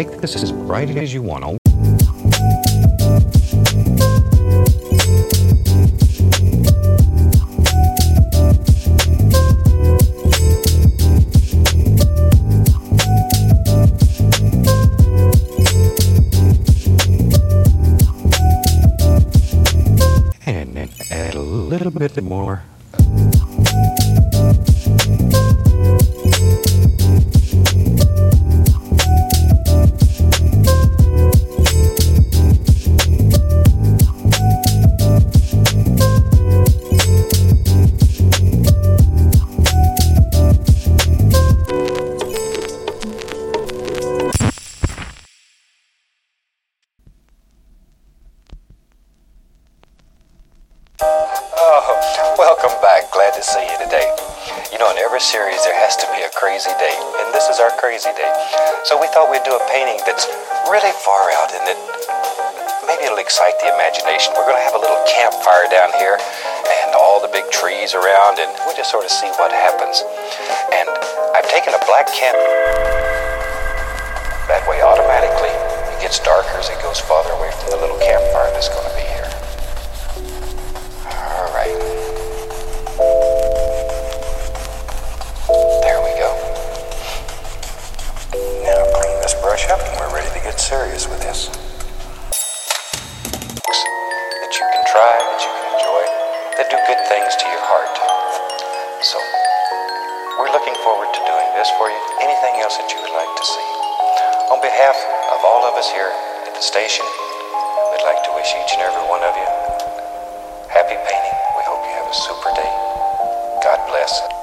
write it as bright as you want. And then add a little bit more. welcome back. Glad to see you today. You know, in every series there has to be a crazy day, and this is our crazy day. So we thought we'd do a painting that's really far out and that maybe it'll excite the imagination. We're going to have a little campfire down here and all the big trees around, and we'll just sort of see what happens. And I've taken a black can. That way, automatically, it gets darker as it goes farther away from the little campfire that's going to be here. with this. That you can try, that you can enjoy, that do good things to your heart. So, we're looking forward to doing this for you. Anything else that you would like to see? On behalf of all of us here at the station, we'd like to wish each and every one of you happy painting. We hope you have a super day. God bless.